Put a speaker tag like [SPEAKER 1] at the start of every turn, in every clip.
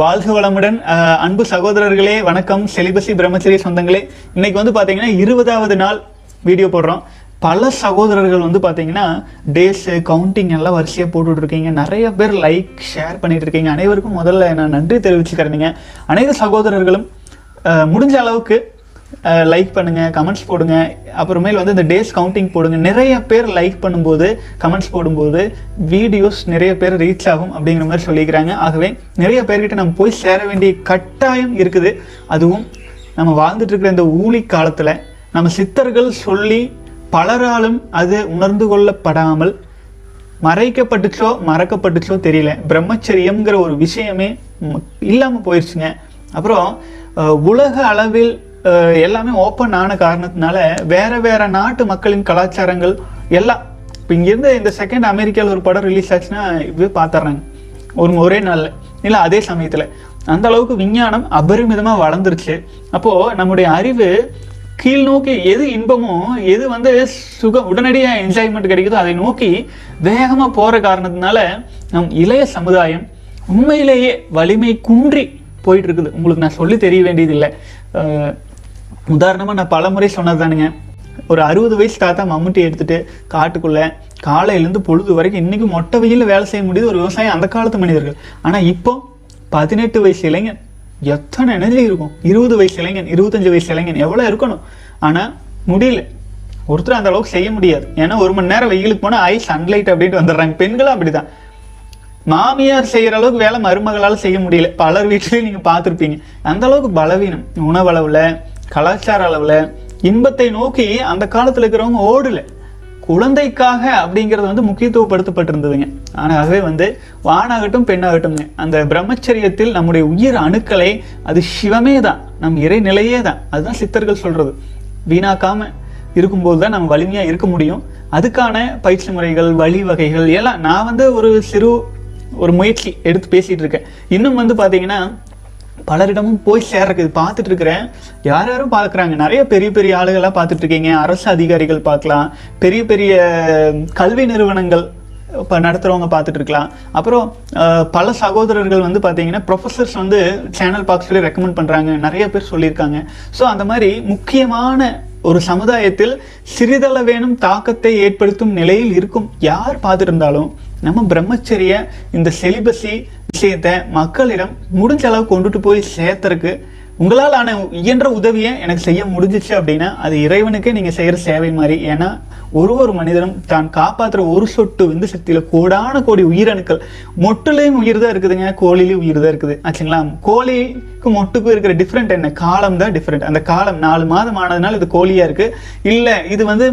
[SPEAKER 1] வாழ்க வளமுடன். அன்பு சகோதரர்களே வணக்கம். செலிபசி பிரம்மச்சரிய சொந்தங்களே இன்னைக்கு வந்து பார்த்தீங்கன்னா இருபதாவது நாள் வீடியோ போடுறோம். பல சகோதரர்கள் வந்து பார்த்தீங்கன்னா டேஸு கவுண்டிங் எல்லாம் வரிசையாக போட்டுட்டு இருக்கீங்க. நிறைய பேர் லைக் ஷேர் பண்ணிகிட்டு இருக்கீங்க. அனைவருக்கும் முதல்ல நான் நன்றி தெரிவிச்சுக்கிறேங்க அனைத்து சகோதரர்களும் முடிஞ்ச அளவுக்கு லைக் பண்ணுங்கள் கமெண்ட்ஸ் போடுங்க. அப்புறமேல் வந்து இந்த டேஸ் கவுண்டிங் போடுங்க. நிறைய பேர் லைக் பண்ணும்போது கமெண்ட்ஸ் போடும்போது வீடியோஸ் நிறைய பேர் ரீச் ஆகும் அப்படிங்கிற மாதிரி சொல்லிக்கிறாங்க. ஆகவே நிறைய பேர்கிட்ட நம்ம போய் சேர வேண்டிய கட்டாயம் இருக்குது. அதுவும் நம்ம வாழ்ந்துட்டுருக்கிற இந்த ஊழி காலத்தில் நம்ம சித்தர்கள் சொல்லி பலராலும் அது உணர்ந்து கொள்ளப்படாமல் மறைக்கப்பட்டுச்சோ மறக்கப்பட்டுச்சோ தெரியல. பிரம்மச்சரியம்ங்கிற ஒரு விஷயமே இல்லாமல் போயிடுச்சுங்க அப்புறம் உலக அளவில் எல்லாமே ஓப்பன் ஆன காரணத்தினால வேற வேற நாட்டு மக்களின் கலாச்சாரங்கள் எல்லாம். இப்போ இங்கேருந்து இந்த செகண்ட் அமெரிக்காவில் ஒரு படம் ரிலீஸ் ஆச்சுன்னா இது பார்த்துட்றாங்க ஒரு ஒரே நாளில். இல்லை அதே சமயத்தில். அந்த அளவுக்கு விஞ்ஞானம் அபரிமிதமாக வளர்ந்துருச்சு. அப்போது நம்முடைய அறிவு கீழ் நோக்கி எது இன்பமோ எது வந்து சுகம் உடனடியாக என்ஜாய்மெண்ட் கிடைக்குதோ அதை நோக்கி வேகமாக போகிற காரணத்தினால நம் இளைய சமுதாயம் உண்மையிலேயே வலிமை குன்றி போயிட்டு இருக்குது. உங்களுக்கு நான் சொல்லி தெரிய வேண்டியதில்லை. உதாரணமாக நான் பலமுறை சொன்னதானுங்க ஒரு அறுபது வயசு தாத்தா மம்முட்டி எடுத்துகிட்டு காட்டுக்குள்ளே காலையிலேருந்து பொழுது வரைக்கும் இன்றைக்கி மொட்டை வெயில் வேலை செய்ய முடியுது ஒரு விவசாயம் அந்த காலத்து மனிதர்கள். ஆனால் இப்போ பதினெட்டு வயசு இளைஞன் எத்தனை எனர்ஜி இருக்கும்? இருபது வயசு இளைஞன் இருபத்தஞ்சி வயசு இளைஞன் எவ்வளோ இருக்கணும்? ஆனால் முடியல. ஒருத்தர் அந்த அளவுக்கு செய்ய முடியாது. ஏன்னா ஒரு மணி நேரம் வெயிலுக்கு போனால் ஐ சன்லைட் அப்படின்ட்டு வந்துடுறாங்க. பெண்களும் அப்படிதான். மாமியார் செய்கிற அளவுக்கு வேலை மருமகளால் செய்ய முடியல. பலர் வீட்லேயும் நீங்கள் பார்த்துருப்பீங்க. அந்த அளவுக்கு பலவீனம். உணவளவில் கலாச்சார அளவில் இன்பத்தை நோக்கி அந்த காலத்தில் இருக்கிறவங்க ஓடலை. குழந்தைக்காக அப்படிங்கிறது வந்து முக்கியத்துவப்படுத்தப்பட்டிருந்ததுங்க. ஆனாகவே வந்து வானாகட்டும் பெண்ணாகட்டும்ங்க. அந்த பிரம்மச்சரியத்தில் நம்முடைய உயிர் அணுக்களை அது சிவமே தான். நம் இறைநிலையே தான். அதுதான் சித்தர்கள் சொல்கிறது வீணாக்காம இருக்கும்போது தான் நம்ம வலிமையாக இருக்க முடியும். அதுக்கான பயிற்சி முறைகள் வழிவகைகள் எல்லாம் நான் வந்து ஒரு சிறு ஒரு முயற்சி எடுத்து பேசிகிட்டு இருக்கேன். இன்னும் வந்து பார்த்தீங்கன்னா பலரிடமும் போய் சேர்றதுக்கு இது பார்த்துட்டு இருக்கிறேன் யார் யாரும் பார்க்குறாங்க. நிறைய பெரிய பெரிய ஆளுகளாக பார்த்துட்டு இருக்கீங்க அரசு அதிகாரிகள் பார்க்கலாம். பெரிய பெரிய கல்வி நிறுவனங்கள் இப்போ நடத்துகிறவங்க பார்த்துட்டு இருக்கலாம் அப்புறம் பல சகோதரர்கள் வந்து பார்த்தீங்கன்னா ப்ரொஃபஸர்ஸ் வந்து சேனல் பாக்ஸ்லேயே சொல்லி ரெக்கமெண்ட் பண்ணுறாங்க நிறைய பேர் சொல்லியிருக்காங்க. ஸோ அந்த மாதிரி முக்கியமான ஒரு சமுதாயத்தில் சிறிதளவேனும் தாக்கத்தை ஏற்படுத்தும் நிலையில் இருக்கும் யார் பார்த்துருந்தாலும் நம்ம பிரம்மச்சரிய இந்த செலிபஸி விஷயத்தை மக்களிடம் முடிஞ்ச அளவு கொண்டுட்டு போய் சேர்த்துறக்கு உங்களால் ஆன இயன்ற உதவியை எனக்கு செய்ய முடிஞ்சிச்சு அப்படின்னா அது இறைவனுக்கே நீங்கள் செய்கிற சேவை மாதிரி. ஏன்னா ஒரு ஒரு மனிதனும் தான் காப்பாத்துற ஒரு சொட்டு விந்து சக்தியில கோடான கோடி உயிரணுக்கள். மொட்டுலையும் உயிர் தான் இருக்குதுங்க கோழிலையும் உயிர் தான் இருக்குது. ஆச்சுங்களா? கோழிக்கும் மொட்டுக்கும் இருக்கிற டிஃப்ரெண்ட் என்ன? காலம் தான் டிஃப்ரெண்ட் அந்த காலம் நாலு மாதம் ஆனதுனால இது கோழியா இருக்கு. இல்ல இது வந்து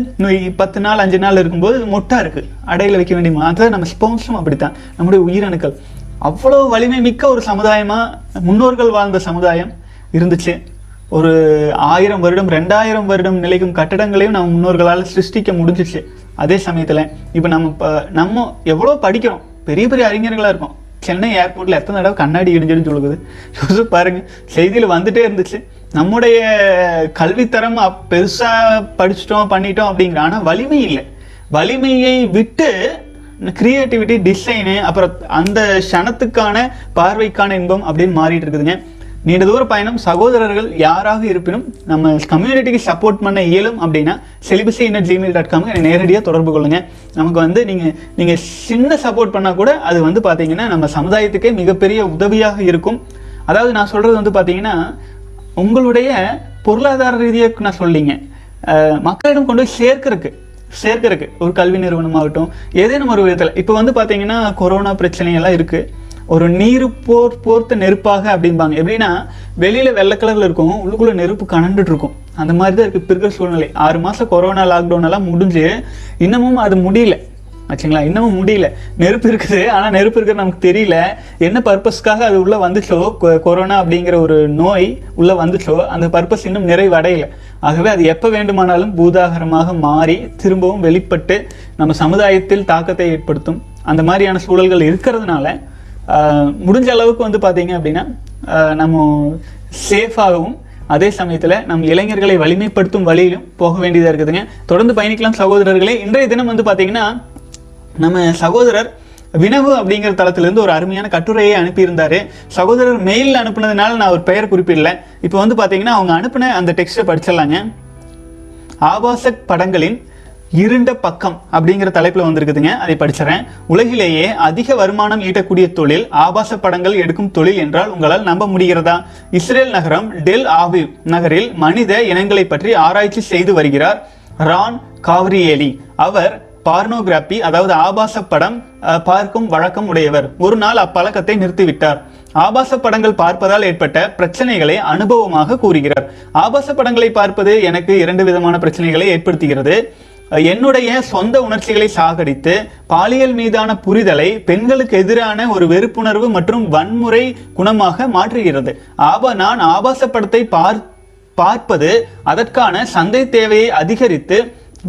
[SPEAKER 1] பத்து நாள் அஞ்சு நாள் இருக்கும்போது இது மொட்டா இருக்கு. அடையில வைக்க வேண்டிய அதான் நம்ம ஸ்போன்ஸும் அப்படித்தான். நம்முடைய உயிரணுக்கள். அவ்வளவு வலிமை மிக்க ஒரு சமுதாயமா முன்னோர்கள் வாழ்ந்த சமுதாயம் இருந்துச்சு. ஒரு ஆயிரம் வருடம் ரெண்டாயிரம் வருடம் நிலைக்கும் கட்டடங்களையும் நம்ம முன்னோர்களால் சிருஷ்டிக்க முடிஞ்சிச்சு. அதே சமயத்தில் இப்போ நம்ம இப்போ நம்ம எவ்வளோ படிக்கிறோம்? பெரிய பெரிய அறிஞர்களாக இருக்கோம். சென்னை ஏர்போர்ட்டில் எத்தனை தடவை கண்ணாடி இடிஞ்சிடுன்னு சொல்லுது யோசிச்சு பாருங்க. செய்தியில் வந்துட்டே இருந்துச்சு. நம்முடைய கல்வித்தரம் அப்- பெருசாக படிச்சிட்டோம் பண்ணிட்டோம் அப்படிங்கிற ஆனால் வலிமை இல்லை. வலிமையை விட்டு கிரியேட்டிவிட்டி டிசைனு அப்புறம் அந்த க்ஷணத்துக்கான பார்வைக்கான இன்பம் அப்படின்னு மாறிட்டு இருக்குதுங்க. நீண்ட தூர பயணம் சகோதரர்கள் யாராக இருப்பினும் நம்ம கம்யூனிட்டிக்கு சப்போர்ட் பண்ண இயலும் அப்படின்னா celibacy inner Gmail dot com நேரடியாக தொடர்பு கொள்ளுங்க. நமக்கு வந்து நீங்கள் நீங்கள் சின்ன சப்போர்ட் பண்ணால் கூட அது வந்து பார்த்தீங்கன்னா நம்ம சமுதாயத்துக்கே மிகப்பெரிய உதவியாக இருக்கும். அதாவது நான் சொல்கிறது வந்து பார்த்தீங்கன்னா உங்களுடைய பொருளாதார ரீதியாக நான் சொல்லிங்க. மக்களிடம் கொண்டு போய் சேர்க்கறக்கு சேர்க்கறக்கு. ஒரு கல்வி நிறுவனமாகட்டும் ஏதேனும் ஒரு விதத்தில். இப்போ வந்து பார்த்தீங்கன்னா கொரோனா பிரச்சனையெல்லாம் எல்லாம் ஒரு நீர் போர் போர்த்த நெருப்பாக அப்படிம்பாங்க. எப்படின்னா வெளியில் வெள்ளை கலரில் இருக்கும் உள்ளுக்குள்ளே நெருப்பு கனண்டுட்டு இருக்கும் அந்த மாதிரி தான் இருக்குது இருக்கிற சூழ்நிலை. ஆறு மாதம் கொரோனா லாக்டவுன் எல்லாம் முடிஞ்சு இன்னமும் அது முடியல. ஆச்சுங்களா? இன்னமும் முடியல. நெருப்பு இருக்குது ஆனால் நெருப்பு இருக்கிறது நமக்கு தெரியல. என்ன பர்பஸ்க்காக அது உள்ளே வந்துச்சோ? கொ- கொரோனா அப்படிங்கிற ஒரு நோய் உள்ளே வந்துச்சோ? அந்த பர்பஸ் இன்னும் நிறைவடையல. ஆகவே அது எப்போ வேண்டுமானாலும் பூதாகரமாக மாறி திரும்பவும் வெளிப்பட்டு நம்ம சமுதாயத்தில் தாக்கத்தை ஏற்படுத்தும். அந்த மாதிரியான சூழல்கள் இருக்கிறதுனால முடிஞ்ச அளவுக்கு வந்து பார்த்தீங்க அப்படின்னா நம்ம சேஃபாகவும் அதே சமயத்தில் நம் இளைஞர்களை வலிமைப்படுத்தும் வழியிலும் போக வேண்டியதாக இருக்குதுங்க. தொடர்ந்து பயணிக்கலாம் சகோதரர்களே. இன்றைய தினம் வந்து பார்த்தீங்கன்னா நம்ம சகோதரர் வினவு அப்படிங்கிற தளத்திலிருந்து ஒரு அருமையான கட்டுரையை அனுப்பியிருந்தார். சகோதரர் மெயிலில் அனுப்புனதுனால நான் ஒரு பெயர் குறிப்பிடல. இப்போ வந்து பார்த்தீங்கன்னா அவங்க அனுப்பின அந்த டெக்ஸ்ட்டை படிச்சிடலாங்க. ஆபாச படங்களின் இருண்ட பக்கம் அப்படிங்கிற தலைப்புல வந்திருக்குதுங்க. அதை படிச்சிடறேன். உலகிலேயே அதிக வருமானம் ஈட்டக்கூடிய தொழில் ஆபாச படங்கள் எடுக்கும் தொழில் என்றால் உங்களால் நம்ப முடிகிறதா? இஸ்ரேல் நகரம் டெல் ஆவிவ் நகரில் மனித இனங்களை பற்றி ஆராய்ச்சி செய்து வருகிறார் ரான் காவ்ரியேலி. அவர் பார்னோகிராபி அதாவது ஆபாச படம் பார்க்கும் வழக்கம் உடையவர். ஒரு நாள் அப்பழக்கத்தை நிறுத்திவிட்டார். ஆபாச படங்கள் பார்ப்பதால் ஏற்பட்ட பிரச்சனைகளை அனுபவமாக கூறுகிறார். ஆபாச படங்களை பார்ப்பது எனக்கு இரண்டு விதமான பிரச்சனைகளை ஏற்படுத்துகிறது. என்னுடைய சொந்த உணர்ச்சிகளை சாகடித்து பாலியல் மீதான புரிதலை பெண்களுக்கு எதிரான ஒரு வெறுப்புணர்வு மற்றும் வன்முறை குணமாக மாற்றுகிறது. ஆபா நான் ஆபாச படத்தை பார் பார்ப்பது அதற்கான சந்தை தேவையை அதிகரித்து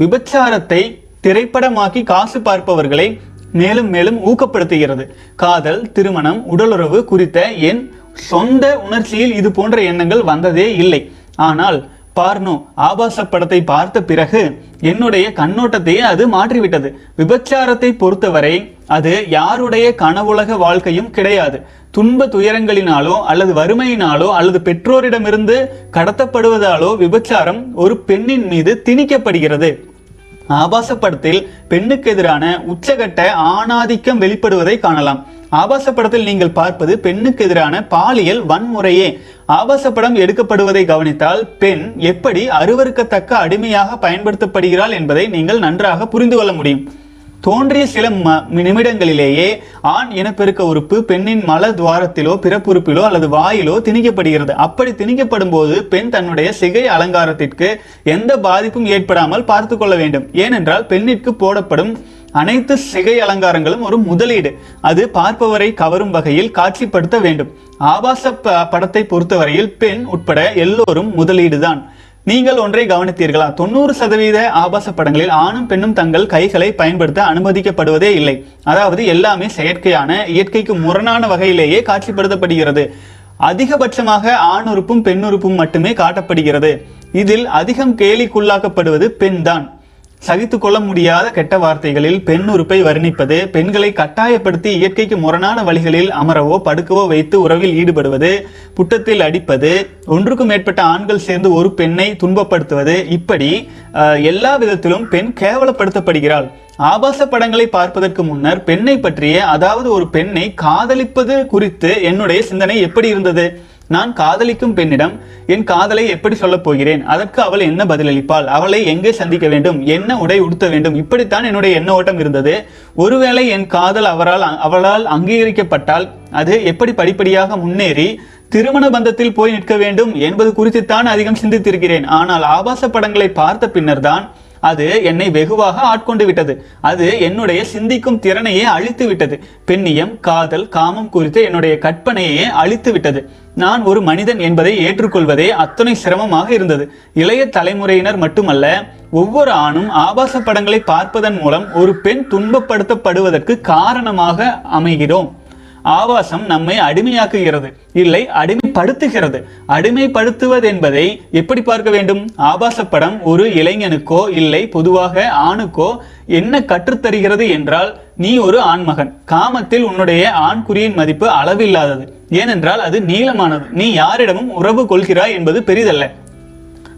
[SPEAKER 1] விபச்சாரத்தை திரைப்படமாக்கி காசு பார்ப்பவர்களை மேலும் மேலும் ஊக்கப்படுத்துகிறது. காதல் திருமணம் உடலுறவு குறித்த என் சொந்த உணர்ச்சியில் இது போன்ற எண்ணங்கள் வந்ததே இல்லை. ஆனால் பார்னோ. ஆபாச படத்தை பார்த்த பிறகு என்னுடைய கண்ணோட்டத்தையே அது மாற்றிவிட்டது. விபச்சாரத்தை பொறுத்தவரை அது யாருடைய கனவுலக வாழ்க்கையும் கிடையாது. துன்ப துயரங்களினாலோ அல்லது வறுமையினாலோ அல்லது பெற்றோரிடமிருந்து கடத்தப்படுவதாலோ விபச்சாரம் ஒரு பெண்ணின் மீது திணிக்கப்படுகிறது. ஆபாச படத்தில் பெண்ணுக்கு எதிரான உச்சகட்ட ஆணாதிக்கம் வெளிப்படுவதை காணலாம். ஆபாச படத்தில் நீங்கள் பார்ப்பது பெண்ணுக்கு எதிரான பாலியல் வன்முறையே. ஆபாச படம் எடுக்கப்படுவதை கவனித்தால் பெண் எப்படி அருவருக்கத்தக்க அடிமையாக பயன்படுத்தப்படுகிறாள் என்பதை நீங்கள் நன்றாக புரிந்து கொள்ள முடியும். தோன்றிய சில ம- நிமிடங்களிலேயே ஆண் இனப்பெருக்க உறுப்பு பெண்ணின் மல துவாரத்திலோ பிறப்புறுப்பிலோ அல்லது வாயிலோ திணிக்கப்படுகிறது. அப்படி திணிக்கப்படும் போது பெண் தன்னுடைய சிகை அலங்காரத்திற்கு எந்த பாதிப்பும் ஏற்படாமல் பார்த்து கொள்ள வேண்டும். ஏனென்றால் பெண்ணிற்கு போடப்படும் அனைத்து சிகை அலங்காரங்களும் ஒரு முதலீடு. அது பார்ப்பவரை கவரும் வகையில் காட்சிப்படுத்த வேண்டும். ஆபாச ப- படத்தை பொறுத்தவரையில் பெண் உட்பட எல்லோரும் முதலீடுதான். நீங்கள் ஒன்றை கவனித்தீர்களா? தொண்ணூறு சதவீத ஆபாச படங்களில் ஆணும் பெண்ணும் தங்கள் கைகளை பயன்படுத்த அனுமதிக்கப்படுவதே இல்லை. அதாவது எல்லாமே செயற்கையான இயற்கைக்கு முரணான வகையிலேயே காட்சிப்படுத்தப்படுகிறது. அதிகபட்சமாக ஆணுறுப்பும் பெண்ணுறுப்பும் மட்டுமே காட்டப்படுகிறது. இதில் அதிகம் கேலிக்குள்ளாக்கப்படுவது பெண்தான். சகித்து கொள்ள முடியாத கெட்ட வார்த்தைகளில் பெண் உறுப்பை வர்ணிப்பது பெண்களை கட்டாயப்படுத்தி இயற்கைக்கு முரணான வழிகளில் அமரவோ படுக்கவோ வைத்து உறவில் ஈடுபடுவது புட்டத்தில் அடிப்பது ஒன்றுக்கும் மேற்பட்ட ஆண்கள் சேர்ந்து ஒரு பெண்ணை துன்பப்படுத்துவது இப்படி எல்லா விதத்திலும் பெண் கேவலப்படுத்தப்படுகிறாள். ஆபாச படங்களை பார்ப்பதற்கு முன்னர் பெண்ணை பற்றிய அதாவது ஒரு பெண்ணை காதலிப்பது குறித்து என்னுடைய சிந்தனை எப்படி இருந்தது? நான் காதலிக்கும் பெண்ணிடம் என் காதலை எப்படி சொல்லப் போகிறேன்? அதற்கு அவள் என்ன பதிலளிப்பாள்? அவளை எங்கே சந்திக்க வேண்டும்? என்ன உடை உடுத்த வேண்டும்? இப்படித்தான் என்னுடைய எண்ண ஓட்டம் இருந்தது. ஒருவேளை என் காதல் அவரால் அவளால் அங்கீகரிக்கப்பட்டால் அது எப்படி படிப்படியாக முன்னேறி திருமண பந்தத்தில் போய் நிற்க வேண்டும் என்பது குறித்துத்தான் அதிகம் சிந்தித்திருக்கிறேன். ஆனால் ஆபாச படங்களை பார்த்த பின்னர்தான் அது என்னை வெகுவாக ஆட்கொண்டு விட்டது. அது என்னுடைய சிந்திக்கும் திறனையே அழித்து விட்டது. பெண்ணியம் காதல் காமம் குறித்த என்னுடைய கற்பனையே அழித்து விட்டது. நான் ஒரு மனிதன் என்பதை ஏற்றுக்கொள்வதே அத்தனை சிரமமாக இருந்தது. இளைய தலைமுறையினர் மட்டுமல்ல ஒவ்வொரு ஆணும் ஆபாச படங்களை பார்ப்பதன் மூலம் ஒரு பெண் துன்பப்படுத்தப்படுவதற்கு காரணமாக அமைகிறோம். ஆபாசம் நம்மை அடிமையாக்குகிறது. இல்லை அடிமைப்படுத்துகிறது. அடிமைப்படுத்துவது என்பதை எப்படி பார்க்க வேண்டும்? ஆபாச படம் ஒரு இளைஞனுக்கோ இல்லை பொதுவாக ஆணுக்கோ என்ன கற்றுத்தருகிறது என்றால் நீ ஒரு ஆண்மகன். காமத்தில் உன்னுடைய ஆண்குறியின் மதிப்பு அளவில்லாதது. ஏனென்றால் அது நீளமானது. நீ யாரிடமும் உறவு கொள்கிறாய் என்பது பெரிதல்ல.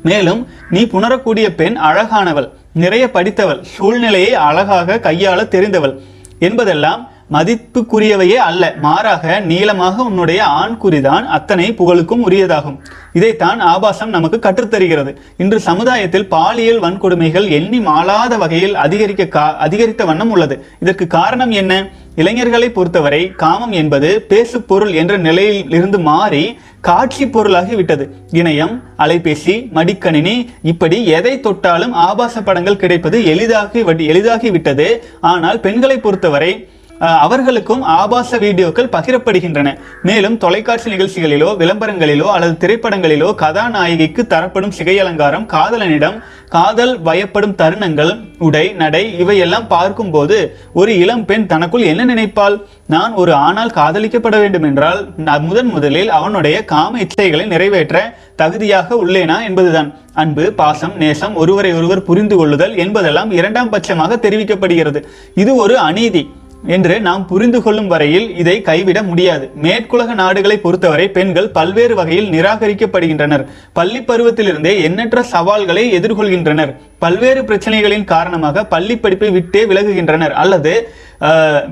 [SPEAKER 1] மேலும் நீ புணரக்கூடிய பெண் அழகானவள். நிறைய படித்தவள். சூழ்நிலையை அழகாக கையாள தெரிந்தவள். என்பதெல்லாம் மதிப்புக்குரியவையே அல்ல. மாறாக நீளமாக உன்னுடைய ஆண்குறிதான் அத்தனை புகழுக்கும் உரியதாகும். இதைத்தான் ஆபாசம் நமக்கு கற்றுத்தருகிறது. இன்று சமுதாயத்தில் பாலியல் வன்கொடுமைகள் எண்ணி மாளாத வகையில் அதிகரிக்க கா- அதிகரித்த வண்ணம் உள்ளது. இதற்கு காரணம் என்ன? இளைஞர்களை பொறுத்தவரை காமம் என்பது பேசு பொருள் என்ற நிலையில் இருந்து மாறி காட்சி பொருளாகி விட்டது. இணையம் அலைபேசி மடிக்கணினி இப்படி எதை தொட்டாலும் ஆபாச படங்கள் கிடைப்பது எளிதாகி எளிதாகி விட்டது. ஆனால் பெண்களை பொறுத்தவரை அவர்களுக்கும் ஆபாச வீடியோக்கள் பகிரப்படுகின்றன. மேலும் தொலைக்காட்சி நிகழ்ச்சிகளிலோ விளம்பரங்களிலோ அல்லது திரைப்படங்களிலோ கதாநாயகிக்கு தரப்படும் சிகை அலங்காரம் காதலனிடம் காதல் வயப்படும் தருணங்கள் உடை நடை இவையெல்லாம் பார்க்கும்போது ஒரு இளம் பெண் தனக்குள் என்ன நினைப்பாள்? நான் ஒரு ஆணால் காதலிக்கப்பட வேண்டும் என்றால் நான் முதன் முதலில் அவனுடைய காம இச்சைகளை நிறைவேற்ற தகுதியாக உள்ளேனா என்பதுதான். அன்பு பாசம் நேசம் ஒருவரை ஒருவர் புரிந்து கொள்ளுதல் என்பதெல்லாம் இரண்டாம் பட்சமாக தெரிவிக்கப்படுகிறது. இது ஒரு அநீதி. என்று நாம் புரிந்து கொள்ளும் வரையில் இதை கைவிட முடியாது. மேற்குலக நாடுகளை பொறுத்தவரை பெண்கள் பல்வேறு வகையில் நிராகரிக்கப்படுகின்றனர். பள்ளி பருவத்திலிருந்தே எண்ணற்ற சவால்களை எதிர்கொள்கின்றனர். பல்வேறு பிரச்சனைகளின் காரணமாக பள்ளி படிப்பை விட்டே விலகுகின்றனர். அல்லது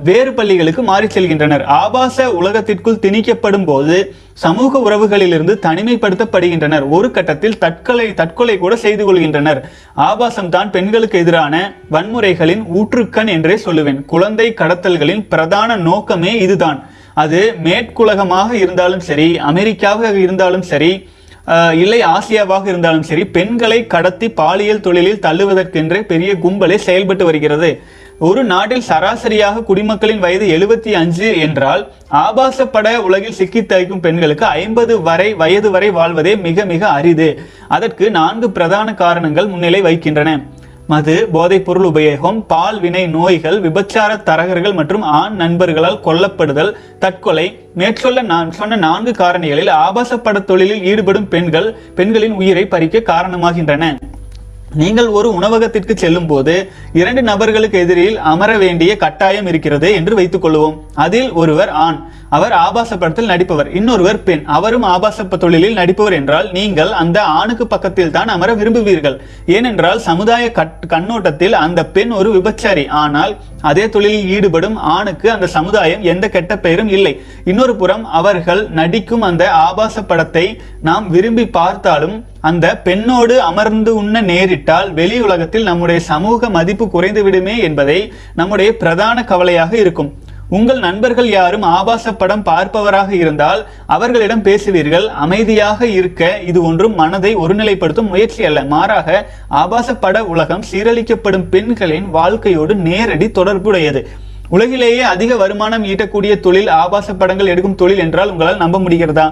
[SPEAKER 1] வேறு பள்ளிகளுக்கு மாறிச் செல்கின்றனர். ஆபாச உலகத்திற்குள் திணிக்கப்படும் போது சமூக உறவுகளிலிருந்து தனிமைப்படுத்தப்படுகின்றனர். ஒரு கட்டத்தில் தற்கொலை தற்கொலை கூட செய்து கொள்கின்றனர். ஆபாசம் தான் பெண்களுக்கு எதிரான வன்முறைகளின் ஊற்றுக்கண் என்றே சொல்லுவேன். குழந்தை கடத்தல்களின் பிரதான நோக்கமே இதுதான். அது மேற்குலகமாக இருந்தாலும் சரி அமெரிக்காவாக இருந்தாலும் சரி இல்லை ஆசியாவாக இருந்தாலும் சரி பெண்களை கடத்தி பாலியல் தொழிலில் தள்ளுவதற்கென்றே பெரிய கும்பலே செயல்பட்டு வருகிறது. ஒரு நாட்டில் சராசரியாக குடிமக்களின் வயது எழுபத்தி அஞ்சு என்றால் ஆபாசப்பட உலகில் சிக்கி தவிக்கும் பெண்களுக்கு ஐம்பது வரை வயது வரை வாழ்வதே மிக மிக அரிது. அதற்கு நான்கு பிரதான காரணங்கள் முன்னிலை வைக்கின்றன மது போதைப்பொருள் உபயோகம் பால் வினை நோய்கள் விபச்சார தரகர்கள் மற்றும் ஆண் நண்பர்களால் கொல்லப்படுதல் தற்கொலை. மேற்கொள்ள நான் சொன்ன நான்கு காரணிகளில் ஆபாசப்பட தொழிலில் ஈடுபடும் பெண்கள் பெண்களின் உயிரை பறிக்க காரணமாகின்றன. நீங்கள் ஒரு உணவகத்திற்கு செல்லும் போது இரண்டு நபர்களுக்கு எதிரில் அமர வேண்டிய கட்டாயம் இருக்கிறது என்று வைத்துக் கொள்வோம் அதில் ஒருவர் ஆண். அவர் ஆபாச படத்தில் நடிப்பவர். இன்னொருவர் பெண். அவரும் ஆபாச தொழிலில் நடிப்பவர் என்றால் நீங்கள் அந்த ஆணுக்கு பக்கத்தில் தான் அமர விரும்புவீர்கள். ஏனென்றால் சமுதாய கட்- கண்ணோட்டத்தில் அந்த பெண் ஒரு விபச்சாரி. ஆனால் அதே தொழிலில் ஈடுபடும் ஆணுக்கு அந்த சமுதாயம் எந்த கெட்ட பெயரும் இல்லை. இன்னொரு புறம் அவர்கள் நடிக்கும் அந்த ஆபாச படத்தை நாம் விரும்பி பார்த்தாலும் அந்த பெண்ணோடு அமர்ந்து உண்ண நேரிட்டால் வெளி உலகத்தில் நம்முடைய சமூக மதிப்பு குறைந்து விடுமே என்பதை நம்முடைய பிரதான கவலையாக இருக்கும். உங்கள் நண்பர்கள் யாரும் ஆபாச படம் பார்ப்பவராக இருந்தால் அவர்களிடம் பேசுவீர்கள். அமைதியாக இருக்க இது ஒன்றும் மனதை ஒருநிலைப்படுத்தும் முயற்சி அல்ல. மாறாக ஆபாச பட உலகம் சீரழிக்கப்படும் பெண்களின் வாழ்க்கையோடு நேரடி தொடர்புடையது. உலகிலேயே அதிக வருமானம் ஈட்டக்கூடிய தொழில் ஆபாச படங்கள் எடுக்கும் தொழில் என்றால் உங்களால் நம்ப முடிகிறதா?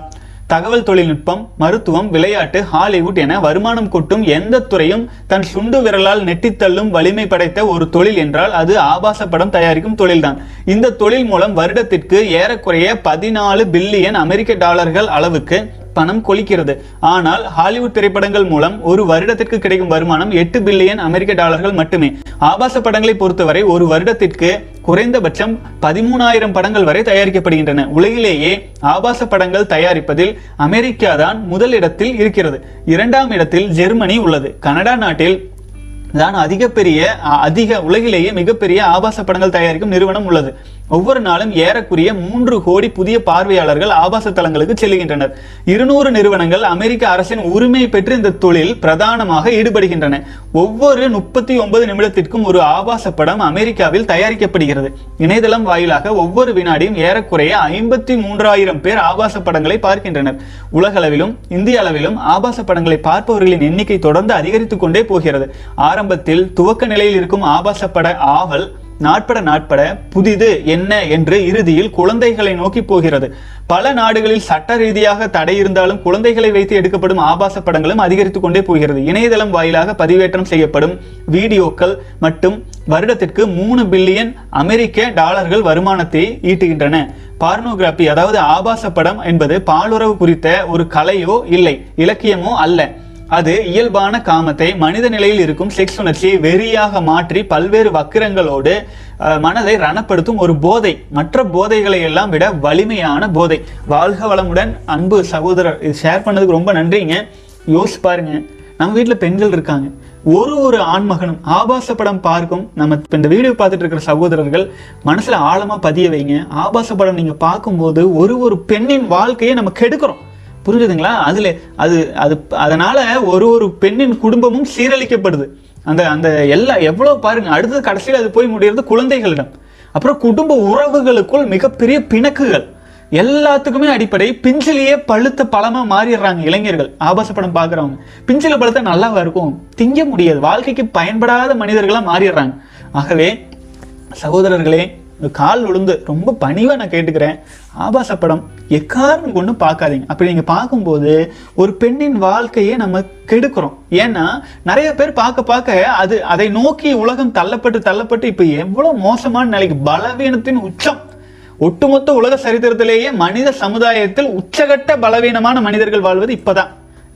[SPEAKER 1] தகவல் தொழில்நுட்பம் மருத்துவம் விளையாட்டு ஹாலிவுட் என வருமானம் கொட்டும் எந்த துறையும் தன் சுண்டு விரலால் நெட்டித்தள்ளும் வலிமை படைத்த ஒரு தொழில் என்றால் அது ஆபாச படம் தயாரிக்கும் தொழில்தான். இந்த தொழில் மூலம் வருடத்திற்கு ஏறக்குறைய பதினாலு பில்லியன் அமெரிக்க டாலர்கள் அளவுக்கு பணம் கொளிக்கிறது. ஆனால் ஹாலிவுட் திரைப்படங்கள் மூலம் ஒரு வருடத்திற்கு கிடைக்கும் வருமானம் எட்டு பில்லியன் அமெரிக்க டாலர்கள் மட்டுமே. ஆபாச படங்களை பொறுத்தவரை ஒரு வருடத்திற்கு குறைந்தபட்சம் பதிமூணாயிரம் படங்கள் வரை தயாரிக்கப்படுகின்றன. உலகிலேயே ஆபாச படங்கள் தயாரிப்பதில் அமெரிக்கா தான் முதல் இடத்தில் இருக்கிறது. இரண்டாம் இடத்தில் ஜெர்மனி உள்ளது. கனடா நாட்டில் தான் அதிக பெரிய அதிக உலகிலேயே மிகப்பெரிய ஆபாச படங்கள் தயாரிக்கும் நிறுவனம் உள்ளது. ஒவ்வொரு நாளும் ஏறக்குறைய மூன்று கோடி புதிய பார்வையாளர்கள் ஆபாச தளங்களுக்கு செல்கின்றனர். இருநூறு நிறுவனங்கள் அமெரிக்க அரசின் உரிமை பெற்று இந்த தொழில் பிரதானமாக ஈடுபடுகின்றன. ஒவ்வொரு முப்பத்தி ஒன்பது நிமிடத்திற்கும் ஒரு ஆபாச படம் அமெரிக்காவில் தயாரிக்கப்படுகிறது. இணையதளம் வாயிலாக ஒவ்வொரு வினாடியும் ஏறக்குறைய ஐம்பத்தி மூன்றாயிரம் பேர் ஆபாச படங்களை பார்க்கின்றனர். உலகளவிலும் இந்திய அளவிலும் ஆபாச படங்களை பார்ப்பவர்களின் எண்ணிக்கை தொடர்ந்து அதிகரித்துக் கொண்டே போகிறது. ஆரம்பத்தில் துவக்க நிலையில் இருக்கும் ஆபாச பட ஆவல் நாட்பட நாட்பட புதிது என்ன என்று இறுதியில் குழந்தைகளை நோக்கி போகிறது. பல நாடுகளில் சட்ட ரீதியாக தடை இருந்தாலும் குழந்தைகளை வைத்து எடுக்கப்படும் ஆபாச படங்களும் அதிகரித்துக் கொண்டே போகிறது. இணையதளம் வாயிலாக பதிவேற்றம் செய்யப்படும் வீடியோக்கள் மட்டும் வருடத்திற்கு மூணு பில்லியன் அமெரிக்க டாலர்கள் வருமானத்தை ஈட்டுகின்றன. பார்னோகிராபி அதாவது ஆபாச படம் என்பது பாலுறவு குறித்த ஒரு கலையோ இல்லை இலக்கியமோ அல்ல. அது இயல்பான காமத்தை மனித நிலையில் இருக்கும் செக்ஸ் உணர்ச்சியை வெறியாக மாற்றி பல்வேறு வக்கிரங்களோடு மனதை ரணப்படுத்தும் ஒரு போதை. மற்ற போதைகளை எல்லாம் விட வலிமையான போதை. வாழ்க வளமுடன் அன்பு சகோதரர் இது ஷேர் பண்ணதுக்கு ரொம்ப நன்றிங்க. யோசிச்சு பாருங்க. நம்ம வீட்டில் பெண்கள் இருக்காங்க. ஒரு ஒரு ஆண்மகனும் ஆபாச படம் பார்க்கும். நம்ம இப்போ இந்த வீடியோ பார்த்துட்டு இருக்கிற சகோதரர்கள் மனசில் ஆழமாக பதிய வைங்க. ஆபாச படம் நீங்கள் பார்க்கும்போது ஒரு ஒரு பெண்ணின் வாழ்க்கையை நம்ம கெடுக்கிறோம். புரிஞ்சுதுங்களா? அதில் அது அது அதனால் ஒரு ஒரு பெண்ணின் குடும்பமும் சீரழிக்கப்படுது. அந்த அந்த எல்லா எவ்வளோ பாருங்கள் அடுத்தது கடைசியில் அது போய் முடிகிறது குழந்தைகளிடம். அப்புறம் குடும்ப உறவுகளுக்குள் மிகப்பெரிய பிணக்குகள். எல்லாத்துக்குமே அடிப்படை. பிஞ்சிலேயே பழுத்த பழமாக மாறிடுறாங்க இளைஞர்கள். ஆபாச படம் பார்க்குறவங்க. பிஞ்சில பழுத்த நல்லாவா இருக்கும்? திங்க முடியாது. வாழ்க்கைக்கு பயன்படாத மனிதர்களாக மாறிடுறாங்க. ஆகவே சகோதரர்களே கால் விழுந்து ரொம்ப பணிவாக நான் கேட்டுக்கிறேன். ஆபாச படம். எக்காரணம் கொண்டு பார்க்காதீங்க. அப்படி நீங்கள் பார்க்கும்போது ஒரு பெண்ணின் வாழ்க்கையை நம்ம கெடுக்கிறோம். ஏன்னா நிறைய பேர் பார்க்க பார்க்க அது அதை நோக்கி உலகம் தள்ளப்பட்டு தள்ளப்பட்டு இப்போ எவ்வளோ மோசமான நிலைக்கு பலவீனத்தின் உச்சம். ஒட்டுமொத்த உலக சரித்திரத்திலேயே மனித சமுதாயத்தில் உச்சகட்ட பலவீனமான மனிதர்கள் வாழ்வது இப்போதான்.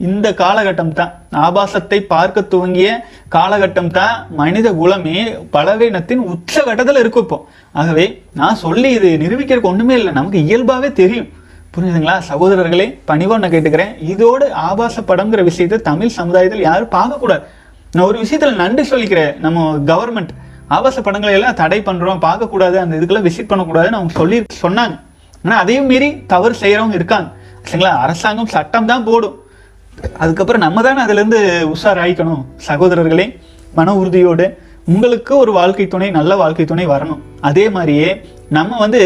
[SPEAKER 1] இந்த காலகட்டம் தான். ஆபாசத்தை பார்க்க துவங்கிய காலகட்டம் தான் மனித குலமே பலவீனத்தின் உச்சகட்டத்தில் இருக்கும் இப்போ. ஆகவே நான் சொல்லி இது நிரூபிக்கிறதுக்கு ஒன்றுமே இல்லை. நமக்கு இயல்பாகவே தெரியும். புரியுதுங்களா சகோதரர்களே பணிவாக நான் கேட்டுக்கிறேன். இதோடு ஆபாச படம்ங்கிற விஷயத்தை தமிழ் சமுதாயத்தில் யாரும் பார்க்கக்கூடாது. நான் ஒரு விஷயத்தில் நன்றி சொல்லிக்கிறேன். நம்ம கவர்மெண்ட் ஆபாச படங்களை எல்லாம் தடை பண்ணுறோம் பார்க்கக்கூடாது. அந்த இதுக்கெல்லாம் விசிட் பண்ணக்கூடாதுன்னு அவங்க சொல்லி சொன்னாங்க. ஆனால் அதையும் மீறி தவறு செய்கிறவங்க இருக்காங்க. சரிங்களா? அரசாங்கம் சட்டம் தான் போடும். அதுக்கப்புறம் நம்ம தானே அதுலேருந்து உஷாராயிக்கணும். சகோதரர்களே மன உறுதியோடு உங்களுக்கு ஒரு வாழ்க்கை துணை நல்ல வாழ்க்கை துணை வரணும். அதே மாதிரியே நம்ம வந்து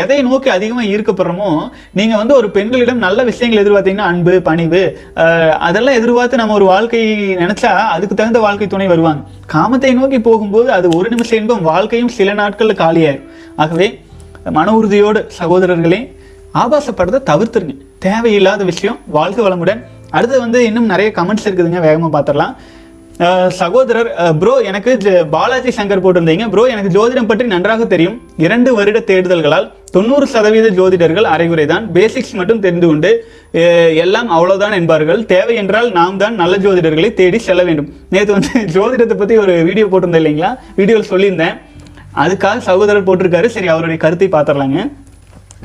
[SPEAKER 1] எதை நோக்கி அதிகமாக ஈர்க்கப்படுறோமோ நீங்கள் வந்து ஒரு பெண்களிடம் நல்ல விஷயங்கள் எதிர்பார்த்தீங்கன்னா அன்பு பணிவு அதெல்லாம் எதிர்பார்த்து நம்ம ஒரு வாழ்க்கை நினச்சா அதுக்கு தகுந்த வாழ்க்கை துணை வருவாங்க. காமத்தை நோக்கி போகும்போது அது ஒரு நிமிஷம் இன்பம் வாழ்க்கையும் சில நாட்களில் காலியாயிரும். ஆகவே மன உறுதியோடு சகோதரர்களே ஆபாசப்படுறதை தவிர்த்துருங்க. தேவையில்லாத விஷயம் வாழ்க்கை வளமுடன் அடுத்து வந்து இன்னும் நிறைய கமெண்ட்ஸ் இருக்குதுங்க வேகமாக பார்த்துடலாம். சகோதரர் ப்ரோ எனக்கு ஜ- பாலாஜி சங்கர் போட்டிருந்தீங்க. ப்ரோ எனக்கு ஜோதிடம் பற்றி நன்றாக தெரியும். இரண்டு வருட தேடுதல்களால் தொண்ணூறு சதவீத ஜோதிடர்கள் அரைகுறை தான் பேசிக்ஸ் மட்டும் தெரிந்து கொண்டு எல்லாம் அவ்வளோதான் என்பார்கள். தேவை என்றால் நாம் தான் நல்ல ஜோதிடர்களை தேடி செல்ல வேண்டும். நேற்று வந்து ஜோதிடத்தை பற்றி ஒரு வீடியோ போட்டிருந்தேன் இல்லைங்களா? வீடியோவில் சொல்லியிருந்தேன். அதுக்காக சகோதரர் போட்டிருக்காரு. சரி அவருடைய கருத்தை பார்த்துடலாங்க.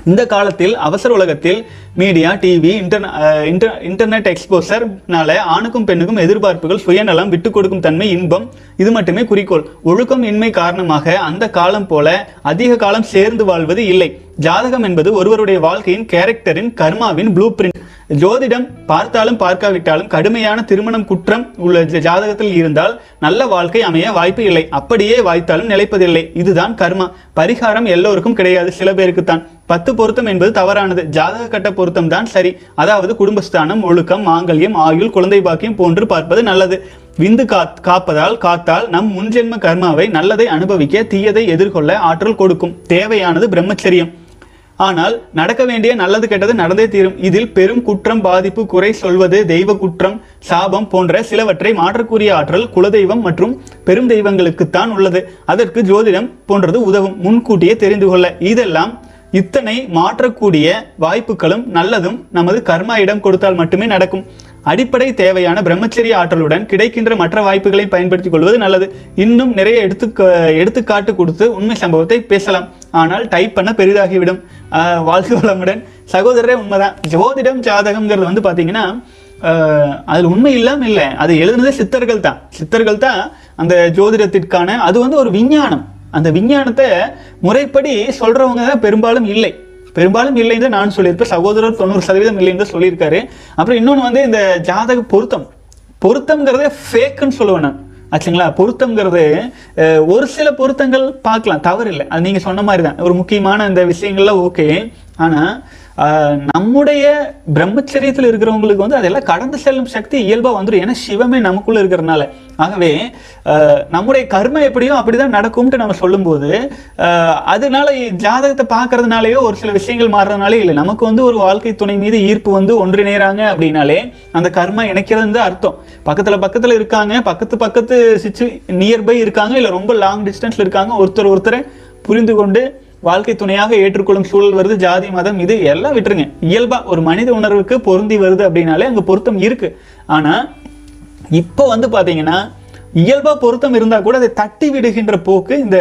[SPEAKER 1] இந்த காலத்தில் அவசர உலகத்தில் மீடியா டிவி இன்டர் இன்டர்நெட் எக்ஸ்போசர்னால ஆணுக்கும் பெண்ணுக்கும் எதிர்பார்ப்புகள் சுயநலம் விட்டு கொடுக்கும் தன்மை இன்பம் இது மட்டுமே குறிக்கோள். ஒழுக்கம் இன்மை காரணமாக அந்த காலம் போல அதிக காலம் சேர்ந்து வாழ்வது இல்லை. ஜாதகம் என்பது ஒருவருடைய வாழ்க்கையின் கேரக்டரின் கர்மாவின் ப்ளூ பிரிண்ட் ஜோதிடம் பார்த்தாலும் பார்க்காவிட்டாலும் கடுமையான திருமணம் குற்றம் உள்ள ஜ- ஜாதகத்தில் இருந்தால் நல்ல வாழ்க்கை அமைய வாய்ப்பு இல்லை. அப்படியே வாய்த்தாலும் நிலைப்பதில்லை. இதுதான் கர்மா. பரிகாரம் எல்லோருக்கும் கிடையாது. சில பேருக்கு தான். பத்து பொருத்தம் என்பது தவறானது. ஜாதக கட்ட பொருத்தம் தான் சரி. அதாவது குடும்பஸ்தானம் ஒழுக்கம் மாங்கல்யம் ஆயுள் குழந்தை பாக்கியம் போன்று பார்ப்பது நல்லது. விந்து காத் காப்பதால் காத்தால் நம் முன்ஜென்ம கர்மாவை நல்லதை அனுபவிக்க தீயதை எதிர்கொள்ள ஆற்றல் கொடுக்கும். தேவையானது பிரம்மச்சரியம். ஆனால் நடக்க வேண்டிய நல்லது கெட்டது நடந்தே தீரும். இதில் பெரும் குற்றம் பாதிப்பு குறை சொல்வது தெய்வ குற்றம் சாபம் போன்ற சிலவற்றை மாற்றக்கூடிய ஆற்றல் குலதெய்வம் மற்றும் பெரும் தெய்வங்களுக்குத்தான் உள்ளது. அதற்கு ஜோதிடம் போன்றது உதவும். முன்கூட்டியே தெரிந்து கொள்ள. இதெல்லாம் இத்தனை மாற்றக்கூடிய வாய்ப்புகளும் நல்லதும் நமது கர்மா இடம் கொடுத்தால் மட்டுமே நடக்கும். அடிப்படை தேவையான பிரம்மச்சரிய ஆற்றலுடன் கிடைக்கின்ற மற்ற வாய்ப்புகளை பயன்படுத்திக் கொள்வது நல்லது. இன்னும் நிறைய எடுத்து எடுத்துக்காட்டு கொடுத்து உண்மை சம்பவத்தை பேசலாம். ஆனால் டைப் பண்ண பெரிதாகிவிடும். ஆஹ் வாழ்க வளமுடன். சகோதரரே உண்மைதான். ஜோதிடம் ஜாதகம்ங்கிறது வந்து பார்த்தீங்கன்னா அதில் உண்மை இல்லாமல் இல்லை. அது எழுதுனதே சித்தர்கள் தான். சித்தர்கள் தான் அந்த ஜோதிடத்திற்கான அது வந்து ஒரு விஞ்ஞானம். அந்த விஞ்ஞானத்தை முறைப்படி சொல்றவங்க தான் பெரும்பாலும் இல்லை. பெரும்பாலும் இல்லைன்னு தான் நான் சொல்லியிருப்பேன். சகோதரர் தொண்ணூறு சதவீதம் இல்லைன்னு தான் சொல்லியிருக்காரு. அப்புறம் இன்னொன்று வந்து இந்த ஜாதக பொருத்தம். பொருத்தங்கிறதே ஃபேக்குன்னு சொல்லுவேன் நான். ஆச்சுங்களா? பொருத்தங்கிறது ஒரு சில பொருத்தங்கள் பார்க்கலாம். தவறு இல்லை அது நீங்கள் சொன்ன மாதிரி தான் ஒரு முக்கியமான இந்த விஷயங்கள்லாம் ஓகே ஆனால் நம்முடைய பிரம்மச்சரியத்தில் இருக்கிறவங்களுக்கு வந்து அதெல்லாம் கடந்து செல்லும் சக்தி இயல்பாக வந்துடும் ஏன்னா சிவமே நமக்குள்ளே இருக்கிறனால ஆகவே நம்முடைய கர்மம் எப்படியோ அப்படிதான் நடக்கும்ட்டு நம்ம சொல்லும்போது அதனால ஜாதகத்தை பார்க்கறதுனாலயோ ஒரு சில விஷயங்கள் மாறுறதுனாலே இல்லை. நமக்கு வந்து ஒரு வாழ்க்கை துணை மீது ஈர்ப்பு வந்து ஒன்றிணைகிறாங்க அப்படின்னாலே அந்த கர்மா இணைக்கிறதுன்னு தான் அர்த்தம். பக்கத்தில் பக்கத்தில் இருக்காங்க பக்கத்து பக்கத்து சிச்சு நியர்பை இருக்காங்க இல்லை ரொம்ப லாங் டிஸ்டன்ஸில் இருக்காங்க ஒருத்தர் ஒருத்தரை புரிந்து கொண்டு வாழ்க்கை துணையாக ஏற்றுக்கொள்ளும் சூழல் வருது ஜாதி மதம் இது எல்லாம் விட்டுருங்க. இயல்பா ஒரு மனித உணர்வுக்கு பொருந்தி வருது அப்படின்னாலே அங்கே பொருத்தம் இருக்கு. ஆனா இப்போ வந்து பாத்தீங்கன்னா இயல்பா பொருத்தம் இருந்தா கூட அதை தட்டி விடுகின்ற போக்கு இந்த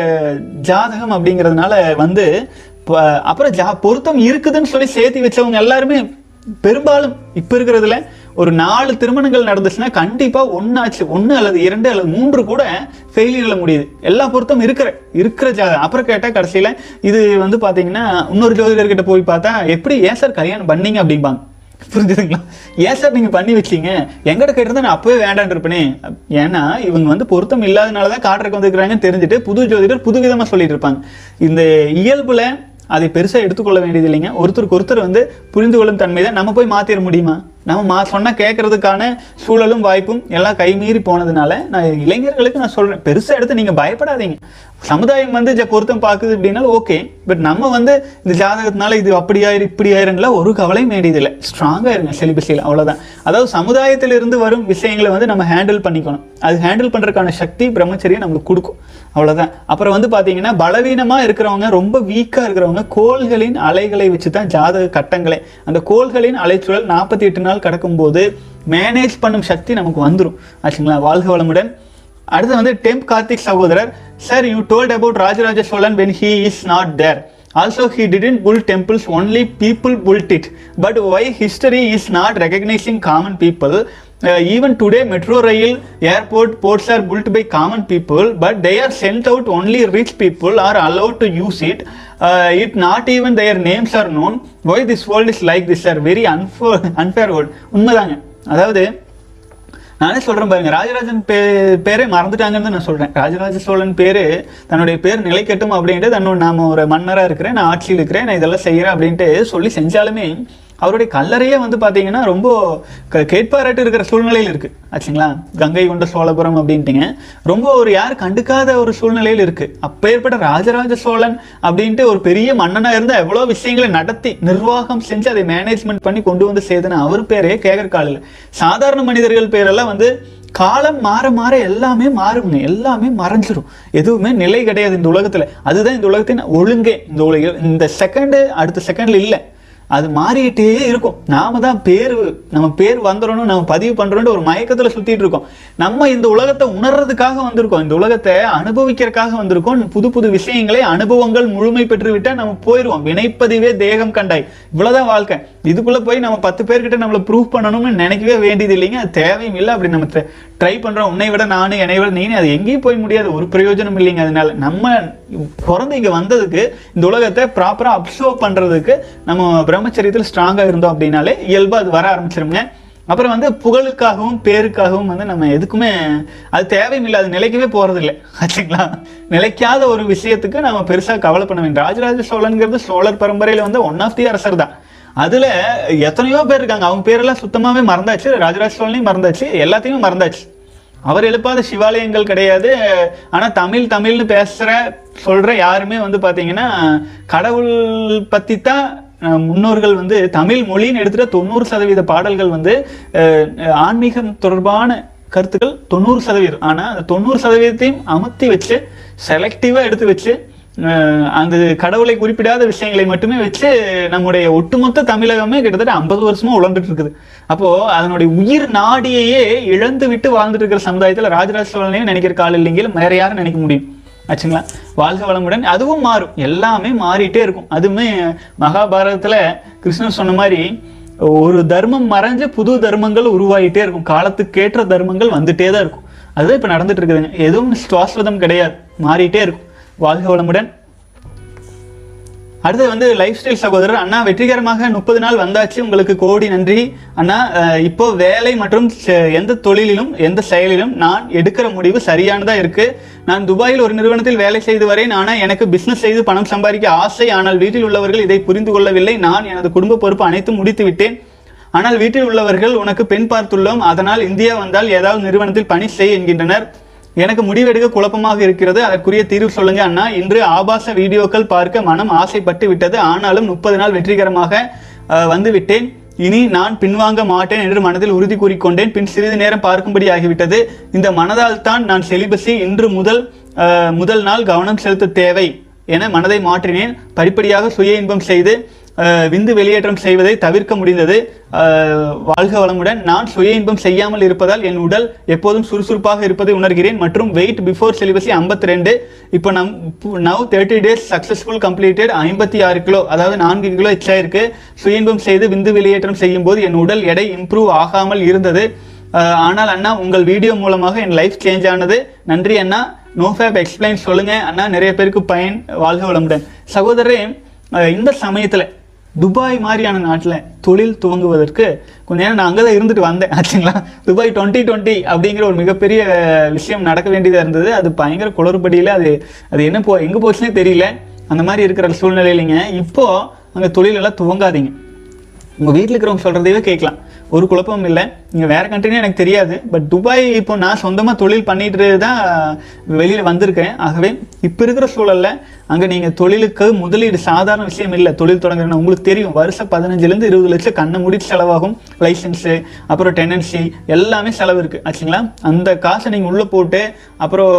[SPEAKER 1] ஜாதகம் அப்படிங்கிறதுனால வந்து அப்புறம் ஜா பொருத்தம் இருக்குதுன்னு சொல்லி சேர்த்து வச்சவங்க எல்லாருமே பெரும்பாலும் இப்போ இருக்கிறதுல ஒரு நாலு திருமணங்கள் நடந்துச்சுன்னா கண்டிப்பா ஒன்னாச்சு ஒன்று அல்லது இரண்டு அல்லது மூன்று கூட ஃபெயிலியர்ல முடியுது. எல்லா பொருத்தம் இருக்கிற இருக்கிற ஜாதகம் அப்புறம் கேட்டா கடைசியில இது வந்து பாத்தீங்கன்னா இன்னொரு ஜோதிடர்கிட்ட போய் பார்த்தா எப்படி ஏன் சார் கல்யாணம் பண்ணீங்க? அப்படிம்பாங்க. புரிஞ்சுதுங்களா? ஏன் சார் நீங்க பண்ணி வச்சீங்க? எங்கிட்ட கேட்டிருந்தா நான் அப்பவே வேண்டான் இருப்பேனே. ஏன்னா இவங்க வந்து பொருத்தம் இல்லாதனால தான் காட்டுறக்கு வந்துருக்கிறாங்கன்னு தெரிஞ்சுட்டு புது ஜோதிடர் புது விதமா சொல்லிட்டு இருப்பாங்க. இந்த இயல்புல அதை பெருசாக எடுத்துக்கொள்ள வேண்டியது இல்லைங்க. ஒருத்தருக்கு ஒருத்தர் வந்து புரிந்து கொள்ளும் தன்மை தான் நம்ம போய் மாத்திர முடியுமா? நம்ம மா சொன்ன கேட்கறதுக்கான சூழலும் வாய்ப்பும் எல்லாம் கைமீறி போனதுனால நான் இளைஞர்களுக்கு நான் சொல்கிறேன் பெருசாக எடுத்து நீங்கள் பயப்படாதீங்க. சமுதாயம் வந்து ஜ- பொருத்தம் பார்க்குது அப்படின்னா ஓகே பட் நம்ம வந்து இந்த ஜாதகத்தினால இது அப்படி ஆயிரு இப்படி ஆயிருங்களா ஒரு கவலையும் வேண்டியதில்லை. ஸ்ட்ராங்காக இருங்க செலிபஸில் அவ்வளோதான் அதாவது சமுதாயத்திலிருந்து வரும் விஷயங்களை வந்து நம்ம ஹேண்டில் பண்ணிக்கணும். அது ஹேண்டில் பண்ணுறதுக்கான சக்தி பிரம்மச்சரியம் நம்மளுக்கு கொடுக்கும். அவ்வளோதான் அப்புறம் வந்து பார்த்தீங்கன்னா பலவீனமாக இருக்கிறவங்க ரொம்ப வீக்காக இருக்கிறவங்க கோள்களின் அலைகளை வச்சு தான் ஜாதக கட்டங்களே அந்த கோள்களின் அலைச்சூழல் நாற்பத்தி எட்டு நாள் கடக்கும்போது மேனேஜ் பண்ணும் சக்தி நமக்கு வந்துடும் ஆச்சுங்களா? வாழ்க வளமுடன். அடுத்து வந்து டெம்ப் கார்த்திக் சகோதரர் sir you told about Rajaraja Cholan when he is not there also he didn't build temples only people built it but why history is not recognizing common people even today metro rail airport ports are built by common people but they are sent out only rich people are allowed to use it it not even their names are known why this world is like this are very unfo unfair world உண்மைதாங்க அதாவது நானே சொல்கிறேன் பாருங்க. ராஜராஜன் பே பேரே மறந்துட்டாங்கன்னு தான் நான் சொல்கிறேன் ராஜராஜ சோழன் பேர் தன்னுடைய பேர் நிலைக்கட்டும் அப்படின்ட்டு தன்னோட நாம ஒரு மன்னராக இருக்கிறேன் நான் ஆட்சியில் இருக்கிறேன் நான் இதெல்லாம் செய்கிறேன் அப்படின்ட்டு சொல்லி செஞ்சாலுமே அவருடைய கல்லறையே வந்து பார்த்தீங்கன்னா ரொம்ப க- கேட்பாராட்டு இருக்கிற சூழ்நிலையில் இருக்கு. ஆச்சுங்களா? கங்கை கொண்ட சோழபுரம் அப்படின்ட்டுங்க. ரொம்ப ஒரு யார் கண்டுக்காத ஒரு சூழ்நிலையில் இருக்கு. அப்பேற்பட்ட ராஜராஜ சோழன் அப்படின்ட்டு ஒரு பெரிய மன்னனாக இருந்தால் எவ்வளோ விஷயங்களை நடத்தி நிர்வாகம் செஞ்சு அதை மேனேஜ்மெண்ட் பண்ணி கொண்டு வந்து செய்தன அவர் பேரே கேட்கற காலில். சாதாரண மனிதர்கள் பேரெல்லாம் வந்து காலம் மாற மாற எல்லாமே மாறுங்க எல்லாமே மறைஞ்சிரும். எதுவுமே நிலை கிடையாது இந்த உலகத்தில். அதுதான் இந்த உலகத்தின் ஒழுங்கே. இந்த உலக இந்த செகண்டு அடுத்த செகண்டில் இல்லை. அது மாறிக்கிட்டே இருக்கும். நாம தான் பேர் நம்ம பேர் வந்துடணும் நம்ம பதிவு பண்றோம்னு ஒரு மயக்கத்துல சுத்திட்டு இருக்கோம். நம்ம இந்த உலகத்தை உணர்றதுக்காக வந்திருக்கோம். இந்த உலகத்தை அனுபவிக்கிறதுக்காக வந்திருக்கோம். புது புது விஷயங்களை அனுபவங்கள் முழுமை பெற்று விட்டா நம்ம போயிடுவோம் வினைப்பதிவே தேகம் கண்டாய். இவ்வளவுதான் வாழ்க்கை. இதுக்குள்ள போய் நம்ம பத்து பேர்கிட்ட நம்மளை ப்ரூவ் பண்ணணும்னு நினைக்கவே வேண்டியது இல்லைங்க. அது தேவையும் இல்லை. அப்படி நம்ம ட்ரை பண்றோம். உன்னை விட நானும் என்னை விட நீனு அது எங்கேயும் போய் முடியாது. ஒரு பிரயோஜனம் இல்லைங்க அதனால. நம்ம பிறந்து வந்ததுக்கு இந்த உலகத்தை ப்ராப்பரா அப்சர்வ் பண்றதுக்கு நம்ம பிரம்மச்சரியத்தில் ஸ்ட்ராங்காக இருந்தோம் அப்படின்னாலே இயல்பாக அது வர ஆரம்பிச்சிருங்க அப்புறம் வந்து புகழுக்காகவும் பேருக்காகவும் வந்து நம்ம எதுக்குமே அது தேவையில்லை அது நிலைக்கவே போறது இல்லை ஆச்சுங்களா? நிலைக்காத ஒரு விஷயத்துக்கு நம்ம பெருசாக கவலை பண்ண வேண்டும். ராஜராஜ சோழன்கிறது சோழர் பரம்பரையில் வந்து ஒன் ஆஃப் தி அரசர் தான். அதில் எத்தனையோ பேர் இருக்காங்க. அவங்க பேரெல்லாம் சுத்தமாகவே மறந்தாச்சு. ராஜராஜ சோழனையும் மறந்தாச்சு. எல்லாத்தையும் மறந்தாச்சு. அவர் எழுப்பாத சிவாலயங்கள் கிடையாது. ஆனால் தமிழ் தமிழ்னு பேசுகிற சொல்கிற யாருமே வந்து பார்த்தீங்கன்னா கடவுள் பற்றி தான் முன்னோர்கள் வந்து தமிழ் மொழின்னு எடுத்துட்டு தொண்ணூறு சதவீத பாடல்கள் வந்து ஆன்மீகம் தொடர்பான கருத்துக்கள் தொண்ணூறு சதவீதம். ஆனால் அந்த தொண்ணூறு சதவீதத்தையும் அமர்த்தி வச்சு செலக்டிவாக எடுத்து வச்சு அந்த கடவுளை குறிப்பிடாத விஷயங்களை மட்டுமே வச்சு நம்முடைய ஒட்டுமொத்த தமிழகமே கிட்டத்தட்ட ஐம்பது வருஷமா உழந்துட்டு இருக்குது. அப்போ அதனுடைய உயிர் நாடியையே இழந்து விட்டு வாழ்ந்துட்டு இருக்கிற சமுதாயத்தில் ராஜராஜ சோழனையும் நினைக்கிற கால இல்லைங்க வேற யாரும் நினைக்க முடியும். ஆச்சுங்களா? வாழ்க வளமுடன். அதுவும் மாறும். எல்லாமே மாறிட்டே இருக்கும். அதுவுமே மகாபாரதத்தில் கிருஷ்ணன் சொன்ன மாதிரி ஒரு தர்மம் மறைஞ்சு புது தர்மங்கள் உருவாகிட்டே இருக்கும். காலத்துக்கேற்ற தர்மங்கள் வந்துட்டே தான் இருக்கும். அதுதான் இப்போ நடந்துட்டு இருக்குதுங்க. எதுவும் சுவாஸ்வதம் கிடையாது. மாறிட்டே இருக்கும். வாழ்க வளமுடன். அடுத்தது வந்து லைஃப் ஸ்டைல் சகோதரர் அண்ணா வெற்றிகரமாக முப்பது நாள் வந்தாச்சு. உங்களுக்கு கோடி நன்றி. அண்ணா இப்போ வேலை மற்றும் எந்த தொழிலிலும் எந்த செயலிலும் நான் எடுக்கிற முடிவு சரியானதாக இருக்கு. நான் துபாயில் ஒரு நிறுவனத்தில் வேலை செய்து வரேன். ஆனால் எனக்கு பிஸ்னஸ் செய்து பணம் சம்பாதிக்க ஆசை. ஆனால் வீட்டில் உள்ளவர்கள் இதை புரிந்து கொள்ளவில்லை. நான் எனது குடும்ப பொறுப்பு அனைத்தும் முடித்து விட்டேன். ஆனால் வீட்டில் உள்ளவர்கள் உனக்கு பெண் பார்த்துள்ளோம். அதனால் இந்தியா வந்தால் ஏதாவது நிறுவனத்தில் பணி செய் என்கின்றனர். எனக்கு முடிவெடுக்க குழப்பமாக இருக்கிறது. அதற்குரிய தீர்வு சொல்லுங்க அண்ணா. இன்று ஆபாச வீடியோக்கள் பார்க்க மனம் ஆசைப்பட்டு விட்டது. ஆனாலும் முப்பது நாள் வெற்றிகரமாக வந்துவிட்டேன் இனி நான் பின்வாங்க மாட்டேன் என்று மனதில் உறுதி கூறிக்கொண்டேன். பின் சிறிது நேரம் பார்க்கும்படி ஆகிவிட்டது. இந்த மனதால் தான் நான் செலிபஸி இன்று முதல் முதல் நாள் கவனம் செலுத்த தேவை என மனதை மாற்றினேன். படிப்படியாக சுய இன்பம் செய்து விந்து வெளியேற்றம் செய்வதை தவிர்க்க முடிந்தது. வாழ்க வளமுடன். நான் சுய இன்பம் செய்யாமல் இருப்பதால் என் உடல் எப்போதும் சுறுசுறுப்பாக இருப்பதை உணர்கிறேன். மற்றும் வெயிட் பிஃபோர் செலிபஸி ஐம்பத்தி ரெண்டு இப்போ நம் now thirty days successful completed ஐம்பத்தி ஆறு கிலோ அதாவது நான்கு கிலோ எச்சா இருக்கு. சுய இன்பம் செய்து விந்து வெளியேற்றம் செய்யும் போது என் உடல் எடை இம்ப்ரூவ் ஆகாமல் இருந்தது. ஆனால் அண்ணா உங்கள் வீடியோ மூலமாக என் லைஃப் சேஞ்ச் ஆனது. நன்றி அண்ணா. நோ ஃபேப் எக்ஸ்பிளைன் சொல்லுங்க. அண்ணா நிறைய பேருக்கு பயன் வாழ்க வளமுடன். சகோதரரே இந்த சமயத்தில் துபாய் மாதிரியான நாட்டில் தொழில் துவங்குவதற்கு கொஞ்சம் நேரம் நான் அங்கே தான் இருந்துட்டு வந்தேன் ஆச்சுங்களா? துபாய் டுவெண்ட்டி டுவெண்ட்டி அப்படிங்கிற ஒரு மிகப்பெரிய விஷயம் நடக்க வேண்டியதாக இருந்தது. அது பயங்கர குளறுபடியில் அது அது என்ன போ எங்கே போச்சுன்னே தெரியல. அந்த மாதிரி இருக்கிற சூழ்நிலையிலைங்க. இப்போது அங்கே தொழிலெல்லாம் துவங்காதீங்க. உங்கள் வீட்டில் இருக்கிறவங்க சொல்கிறதையே கேட்கலாம். ஒரு குழப்பமும் இல்லை. நீங்கள் வேறு கண்ட்ரினே எனக்கு தெரியாது. பட் துபாய் இப்போ நான் சொந்தமாக தொழில் பண்ணிட்டு தான் வெளியில் வந்திருக்கேன் ஆகவே இப்போ இருக்கிற சூழலில் அங்கே நீங்கள் தொழிலுக்கு முதலீடு சாதாரண விஷயம் இல்லை. தொழில் தொடங்குறேன்னு உங்களுக்கு தெரியும். வருஷம் பதினஞ்சுலேருந்து இருபது லட்சம் கண்ணை முடிச்சு செலவாகும். லைசன்ஸு அப்புறம் டெனன்சி எல்லாமே செலவு இருக்குது ஆச்சுங்களா? அந்த காசை நீங்கள் உள்ளே போட்டு அப்புறம்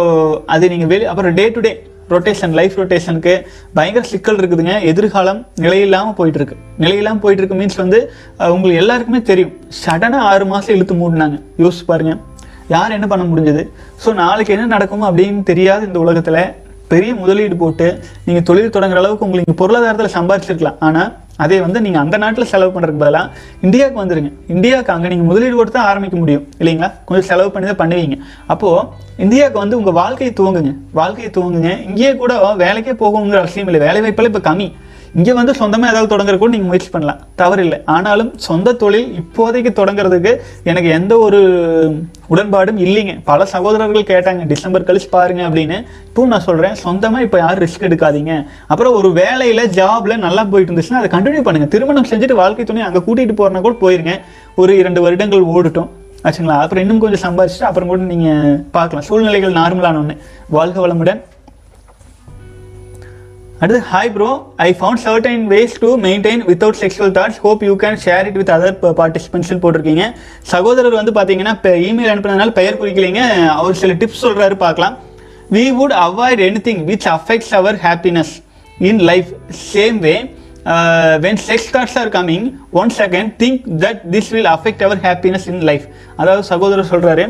[SPEAKER 1] அது நீங்கள் வெளி அப்புறம் day to day rotation life ரொட்டேஷனுக்கு பயங்கர சிக்கல் இருக்குதுங்க. எதிர்காலம் நிலையில்லாமல் போயிட்டுருக்கு. நிலையில்லாமல் போயிட்டுருக்கு மீன்ஸ் வந்து உங்களுக்கு எல்லாருக்குமே தெரியும். சடனாக ஆறு மாதம் இழுத்து மூடினாங்க. யோசிச்சு பாருங்க. யார் என்ன பண்ண முடிஞ்சது? ஸோ நாளைக்கு என்ன நடக்கும் அப்படின்னு தெரியாத இந்த உலகத்தில் பெரிய முதலீடு போட்டு நீங்கள் தொழில் தொடங்குற அளவுக்கு உங்களுக்கு பொருளாதாரத்தில் சம்பாதிச்சிருக்கலாம் ஆனால் அதே வந்து நீங்கள் அந்த நாட்டில் செலவு பண்ணுறதுக்கு பதிலாக இந்தியாவுக்கு வந்துடுங்க இந்தியாவுக்கு அங்கே நீங்கள் முதலீடு கொடுத்து தான் ஆரம்பிக்க முடியும். இல்லைங்களா? கொஞ்சம் செலவு பண்ணி தான் பண்ணுவீங்க. அப்போது இந்தியாவுக்கு வந்து உங்கள் வாழ்க்கையை துவங்குங்க. வாழ்க்கையை துவங்குங்க. இங்கேயே கூட வேலைக்கே போகணுங்கிற அவசியம் இல்லை. வேலை வாய்ப்பெல்லாம் இப்போ கம்மி. இங்கே வந்து சொந்தமாக ஏதாவது தொடங்குற கூட நீங்கள் முயற்சி பண்ணலாம். தவறில்லை. ஆனாலும் சொந்த தொழில் இப்போதைக்கு தொடங்குறதுக்கு எனக்கு எந்த ஒரு உடன்பாடும் இல்லைங்க. பல சகோதரர்கள் கேட்டாங்க டிசம்பர் கழிச்சு பாருங்க அப்படின்னு. இப்போ நான் சொல்கிறேன் சொந்தமாக இப்போ யாரும் ரிஸ்க் எடுக்காதீங்க. அப்புறம் ஒரு வேலையில் ஜாப்ல நல்லா போயிட்டு இருந்துச்சுன்னா அதை கண்டினியூ பண்ணுங்கள் திருமணம் செஞ்சுட்டு வாழ்க்கை துணை அங்கே கூட்டிகிட்டு போகிறனா கூட போயிருங்க. ஒரு இரண்டு வருடங்கள் ஓடட்டும். ஆச்சுங்களா? அப்புறம் இன்னும் கொஞ்சம் சம்பாதிச்சுட்டு அப்புறம் கூட நீங்கள் பார்க்கலாம். சூழ்நிலைகள் நார்மலான ஒன்று வாழ்க வளமுடன். அடுத்து hi bro I found certain ways to maintain without sexual thoughts hope you can share it with other participants போட்டிருக்கீங்க. சகோதரர் வந்து பார்த்தீங்கன்னா இப்போ இமெயில் அனுப்புனதுனால பெயர் குறிக்கலைங்க. அவர் சில டிப்ஸ் சொல்கிறாரு பார்க்கலாம். We would avoid anything which affects our happiness in life same way when sex thoughts are coming one second think that this will affect our happiness in life அதாவது சகோதரர் சொல்கிறாரு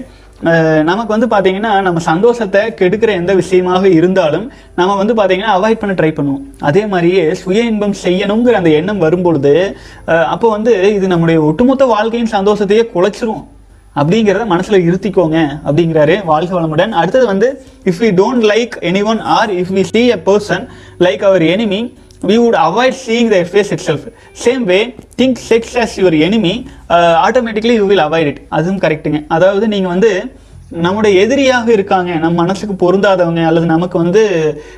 [SPEAKER 1] நமக்கு வந்து பார்த்தீங்கன்னா நம்ம சந்தோஷத்தை கெடுக்கிற எந்த விஷயமாக இருந்தாலும் நம்ம வந்து பார்த்தீங்கன்னா அவாய்ட் பண்ண ட்ரை பண்ணுவோம். அதே மாதிரியே சுய இன்பம் செய்யணுங்கிற அந்த எண்ணம் வரும்பொழுது அப்போ வந்து இது நம்முடைய ஒட்டுமொத்த வாழ்க்கையின் சந்தோஷத்தையே குலைச்சிரும். அப்படிங்கிறத மனசில் இருத்திக்கோங்க அப்படிங்கிறாரு வாழ்க வளமுடன். அடுத்தது வந்து if we don't like anyone or if we see a person like our enemy we would avoid seeing their face itself same way think sex as your enemy uh, automatically you will avoid it அதுவும் கரெக்ட்டுங்க அதாவது நீங்க வந்து நம்முடைய எதிரியாக இருக்காங்க நம்ம மனசுக்கு பொருந்தாதவங்க அல்லது நமக்கு வந்து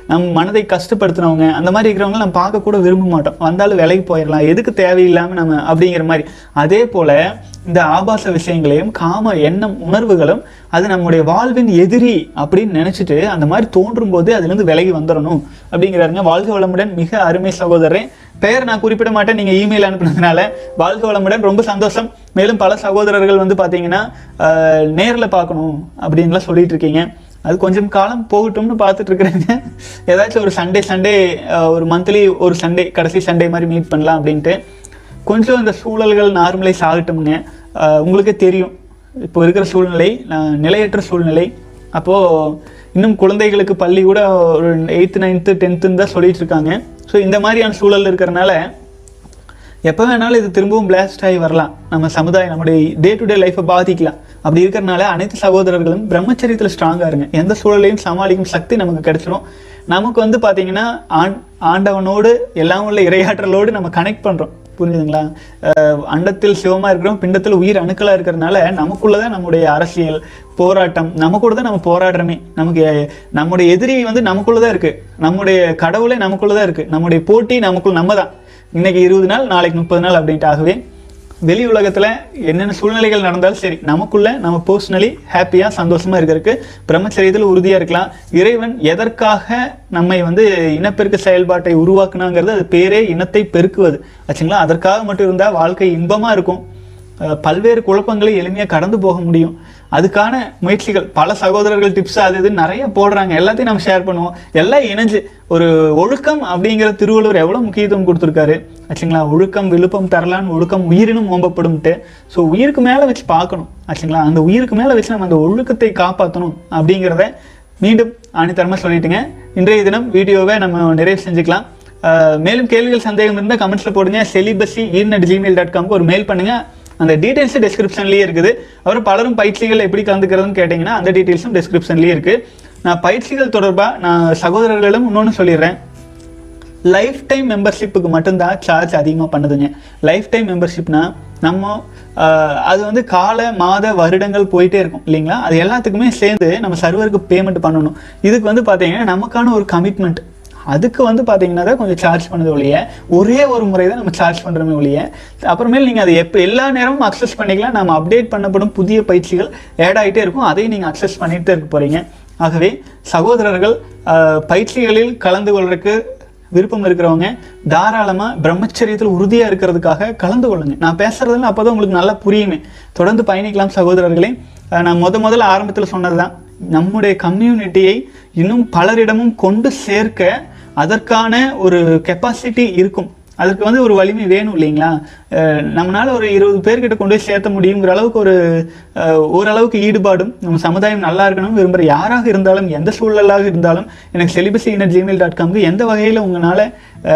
[SPEAKER 1] நம் மனதை கஷ்டப்படுத்தினவங்க அந்த மாதிரி இருக்கிறவங்க நம்ம பார்க்க கூட விரும்ப மாட்டோம். வந்தாலும் விலைக்கு போயிடலாம் எதுக்கு தேவையில்லாமல் நம்ம அப்படிங்கிற மாதிரி. அதே போல இந்த ஆபாச விஷயங்களையும் காம எண்ணம் உணர்வுகளும் அது நம்முடைய வாழ்வின் எதிரி அப்படின்னு நினைச்சிட்டு அந்த மாதிரி தோன்றும் போது அதுலேருந்து விலகி வந்துடணும் அப்படிங்கிறாருங்க. வாழ்க வளமுடன் மிக அருமை சகோதரன் பெயர் நான் குறிப்பிட மாட்டேன் நீங்கள் இமெயில் அனுப்புனதுனால வாழ்க வளமுடன். ரொம்ப சந்தோஷம். மேலும் பல சகோதரர்கள் வந்து பார்த்தீங்கன்னா நேரில் பார்க்கணும் அப்படின்லாம் சொல்லிட்டு இருக்கீங்க. அது கொஞ்சம் காலம் போகட்டும்னு பார்த்துட்டு இருக்கிறேங்க. ஏதாச்சும் ஒரு சண்டே சண்டே ஒரு மந்த்லி ஒரு சண்டே கடைசி சண்டே மாதிரி மீட் பண்ணலாம் அப்படின்ட்டு. கொஞ்சம் இந்த சூழல்கள் நார்மலைஸ் ஆகட்டும்ங்க. உங்களுக்கே தெரியும். இப்போ இருக்கிற சூழ்நிலை நான் நிலையற்ற சூழ்நிலை. அப்போது இன்னும் குழந்தைகளுக்கு பள்ளி கூட ஒரு எயித்து நைன்த்து டென்த்துன்னு தான் சொல்லிகிட்டு இருக்காங்க. ஸோ இந்த மாதிரியான சூழல் இருக்கிறனால எப்போ வேணாலும் இது திரும்பவும் பிளாஸ்ட் ஆகி வரலாம். நம்ம சமுதாயம் நம்முடைய டே டு டே லைஃப்பை பாதிக்கலாம். அப்படி இருக்கிறனால அனைத்து சகோதரர்களும் பிரம்மச்சரியத்தில் ஸ்ட்ராங்காக இருங்க. எந்த சூழலையும் சமாளிக்கும் சக்தி நமக்கு கிடைச்சிரும். நமக்கு வந்து பார்த்தீங்கன்னா ஆண் ஆண்டவனோடு எல்லாம் உள்ள இரையாற்றலோடு நம்ம கனெக்ட் பண்ணுறோம் புரிஞ்சுதுங்களா அண்டத்தில் சிவமா இருக்கிறோம் பிண்டத்தில் உயிர் அணுக்களா இருக்கிறனால நமக்குள்ளதான் நம்முடைய அரசியல் போராட்டம் நம்ம கூட தான் நம்ம போராடுறோமே. நமக்கு நம்முடைய எதிரி வந்து நமக்குள்ளதான் இருக்கு. நம்முடைய கடவுளே நமக்குள்ளதான் இருக்கு. நம்முடைய போட்டி நமக்குள் நம்ம தான் இன்னைக்கு இருபது நாள் நாளைக்கு முப்பது நாள் அப்படின்ட்டு ஆகவே வெளி உலகத்தில் என்னென்ன சூழ்நிலைகள் நடந்தாலும் சரி நமக்குள்ளே நம்ம பர்சனலி ஹாப்பியாக சந்தோஷமாக இருக்கிறதுக்கு பிரம்மச்சரியத்தில் உறுதியாக இருக்கலாம். இறைவன் எதற்காக நம்மை வந்து இனப்பெருக்க செயல்பாட்டை உருவாக்குனாங்கிறது அது பேரே இனத்தை பெருக்குவது. ஆச்சுங்களா? அதற்காக மட்டும் இருந்தால் வாழ்க்கை இன்பமாக இருக்கும். பல்வேறு குழப்பங்களை எளிமையாக கடந்து போக முடியும். அதுக்கான முயற்சிகள் பல சகோதரர்கள் டிப்ஸ் அது இது நிறைய போடுறாங்க. எல்லாத்தையும் நம்ம ஷேர் பண்ணுவோம். எல்லாம் இணைஞ்சு ஒரு ஒழுக்கம் அப்படிங்கிற திருவள்ளுவர் எவ்வளோ முக்கியத்துவம் கொடுத்துருக்காரு? ஆச்சுங்களா? ஒழுக்கம் விழுப்பம் தரலான்னு ஒழுக்கம் உயிரினும் ஓம்பப்படும்ட்டு. ஸோ உயிருக்கு மேலே வச்சு பார்க்கணும். ஆச்சுங்களா? அந்த உயிருக்கு மேலே வச்சு நம்ம அந்த ஒழுக்கத்தை காப்பாற்றணும் அப்படிங்கிறத மீண்டும் ஆணித்தரமாக சொல்லிட்டுங்க. இன்றைய தினம் வீடியோவை நம்ம நிறைவு செஞ்சுக்கலாம். மேலும் கேள்விகள் சந்தேகம் இருந்தால் கமெண்ட்ஸில் போடுங்க. செலிபஸி ஈர்நட் ஜிமெயில் டாட் காம்க்கு ஒரு மெயில் பண்ணுங்கள் அந்த டீட்டெயில்ஸ் டிஸ்கிரிப்ஷன்லேயே இருக்குது. அப்புறம் பலரும் பயிற்சிகள் எப்படி கலந்துக்கிறதுன்னு கேட்டிங்கன்னா அந்த டீட்டெயில்ஸும் டிஸ்கிரிப்ஷன்லேயே இருக்குது நான் பயிற்சிகள் தொடர்பாக நான் சகோதரர்களும் இன்னொன்று சொல்லிடுறேன். லைஃப் டைம் மெம்பர்ஷிப்புக்கு மட்டும்தான் சார்ஜ் அதிகமாக பண்ணுதுங்க. லைஃப் டைம் மெம்பர்ஷிப்னா நம்ம அது வந்து கால மாத வருடங்கள் போயிட்டே இருக்கும் இல்லைங்களா? அது எல்லாத்துக்குமே சேர்ந்து நம்ம சர்வருக்கு பேமெண்ட் பண்ணணும். இதுக்கு வந்து பார்த்தீங்கன்னா நமக்கான ஒரு கமிட்மெண்ட் அதுக்கு வந்து பார்த்தீங்கன்னா தான் கொஞ்சம் சார்ஜ் பண்ணது ஒழிய ஒரே ஒரு முறை தான் நம்ம சார்ஜ் பண்ணுறோமே ஒழிய அப்புறமேல் நீங்கள் அதை எப்போ எல்லா நேரமும் அக்சஸ் பண்ணிக்கலாம். நம்ம அப்டேட் பண்ணப்படும் புதிய பயிற்சிகள் ஆட் ஆகிட்டே இருக்கும். அதையும் நீங்கள் அக்சஸ் பண்ணிகிட்டே இருக்க போகிறீங்க ஆகவே சகோதரர்கள் பயிற்சிகளில் கலந்து கொள்றதுக்கு விருப்பம் இருக்கிறவங்க தாராளமாக பிரம்மச்சரியத்தில் உறுதியாக இருக்கிறதுக்காக கலந்து கொள்ளுங்க. நான் பேசுறதுல அப்போ தான் உங்களுக்கு நல்லா புரியுமே. தொடர்ந்து பயணிக்கலாம் சகோதரர்களே. நான் முத முதல்ல ஆரம்பத்தில் சொன்னது தான் நம்முடைய கம்யூனிட்டியை இன்னும் பலரிடமும் கொண்டு சேர்க்க அதற்கான ஒரு கெப்பாசிட்டி இருக்கும். அதுக்கு வந்து ஒரு வலிமை வேணும் இல்லைங்களா? அஹ் நம்மளால ஒரு இருபது பேர்கிட்ட கொண்டு போய் சேர்த்த முடியுங்கிற அளவுக்கு ஒரு ஓரளவுக்கு ஈடுபாடும் நம்ம சமுதாயம் நல்லா இருக்கணும் விரும்புகிற யாராக இருந்தாலும் எந்த சூழலாக இருந்தாலும் எனக்கு செலிபஸி இனர் ஜிமெயில் டாட் காம்க்கு எந்த வகையில் உங்களால்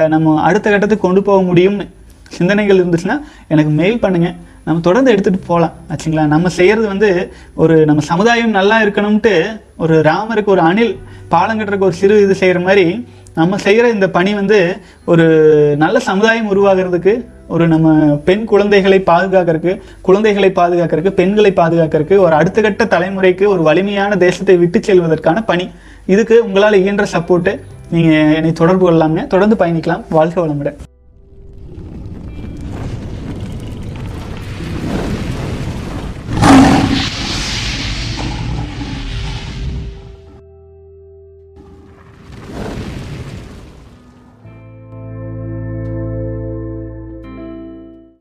[SPEAKER 1] நம்ம அடுத்த கட்டத்துக்கு கொண்டு போக முடியும்னு சிந்தனைகள் இருந்துச்சுன்னா எனக்கு மெயில் பண்ணுங்க. நம்ம தொடர்ந்து எடுத்துகிட்டு போகலாம் ஆச்சுங்களா? நம்ம செய்கிறது வந்து ஒரு நம்ம சமுதாயம் நல்லா இருக்கணும்ட்டு ஒரு ராமருக்கு ஒரு அணில் பாலம் கட்டுறதுக்கு ஒரு சிறு இது செய்கிற மாதிரி நம்ம செய்கிற இந்த பணி வந்து ஒரு நல்ல சமுதாயம் உருவாகிறதுக்கு ஒரு நம்ம பெண் குழந்தைகளை பாதுகாக்கிறதுக்கு குழந்தைகளை பாதுகாக்கிறதுக்கு பெண்களை பாதுகாக்கிறதுக்கு ஒரு அடுத்த கட்ட தலைமுறைக்கு ஒரு வலிமையான தேசத்தை விட்டு செல்வதற்கான பணி. இதுக்கு உங்களால் இயன்ற சப்போர்ட்டு நீங்கள் என்னை தொடர்பு கொள்ளலாமே தொடர்ந்து பயணிக்கலாம். வாழ்க வளமுடன்.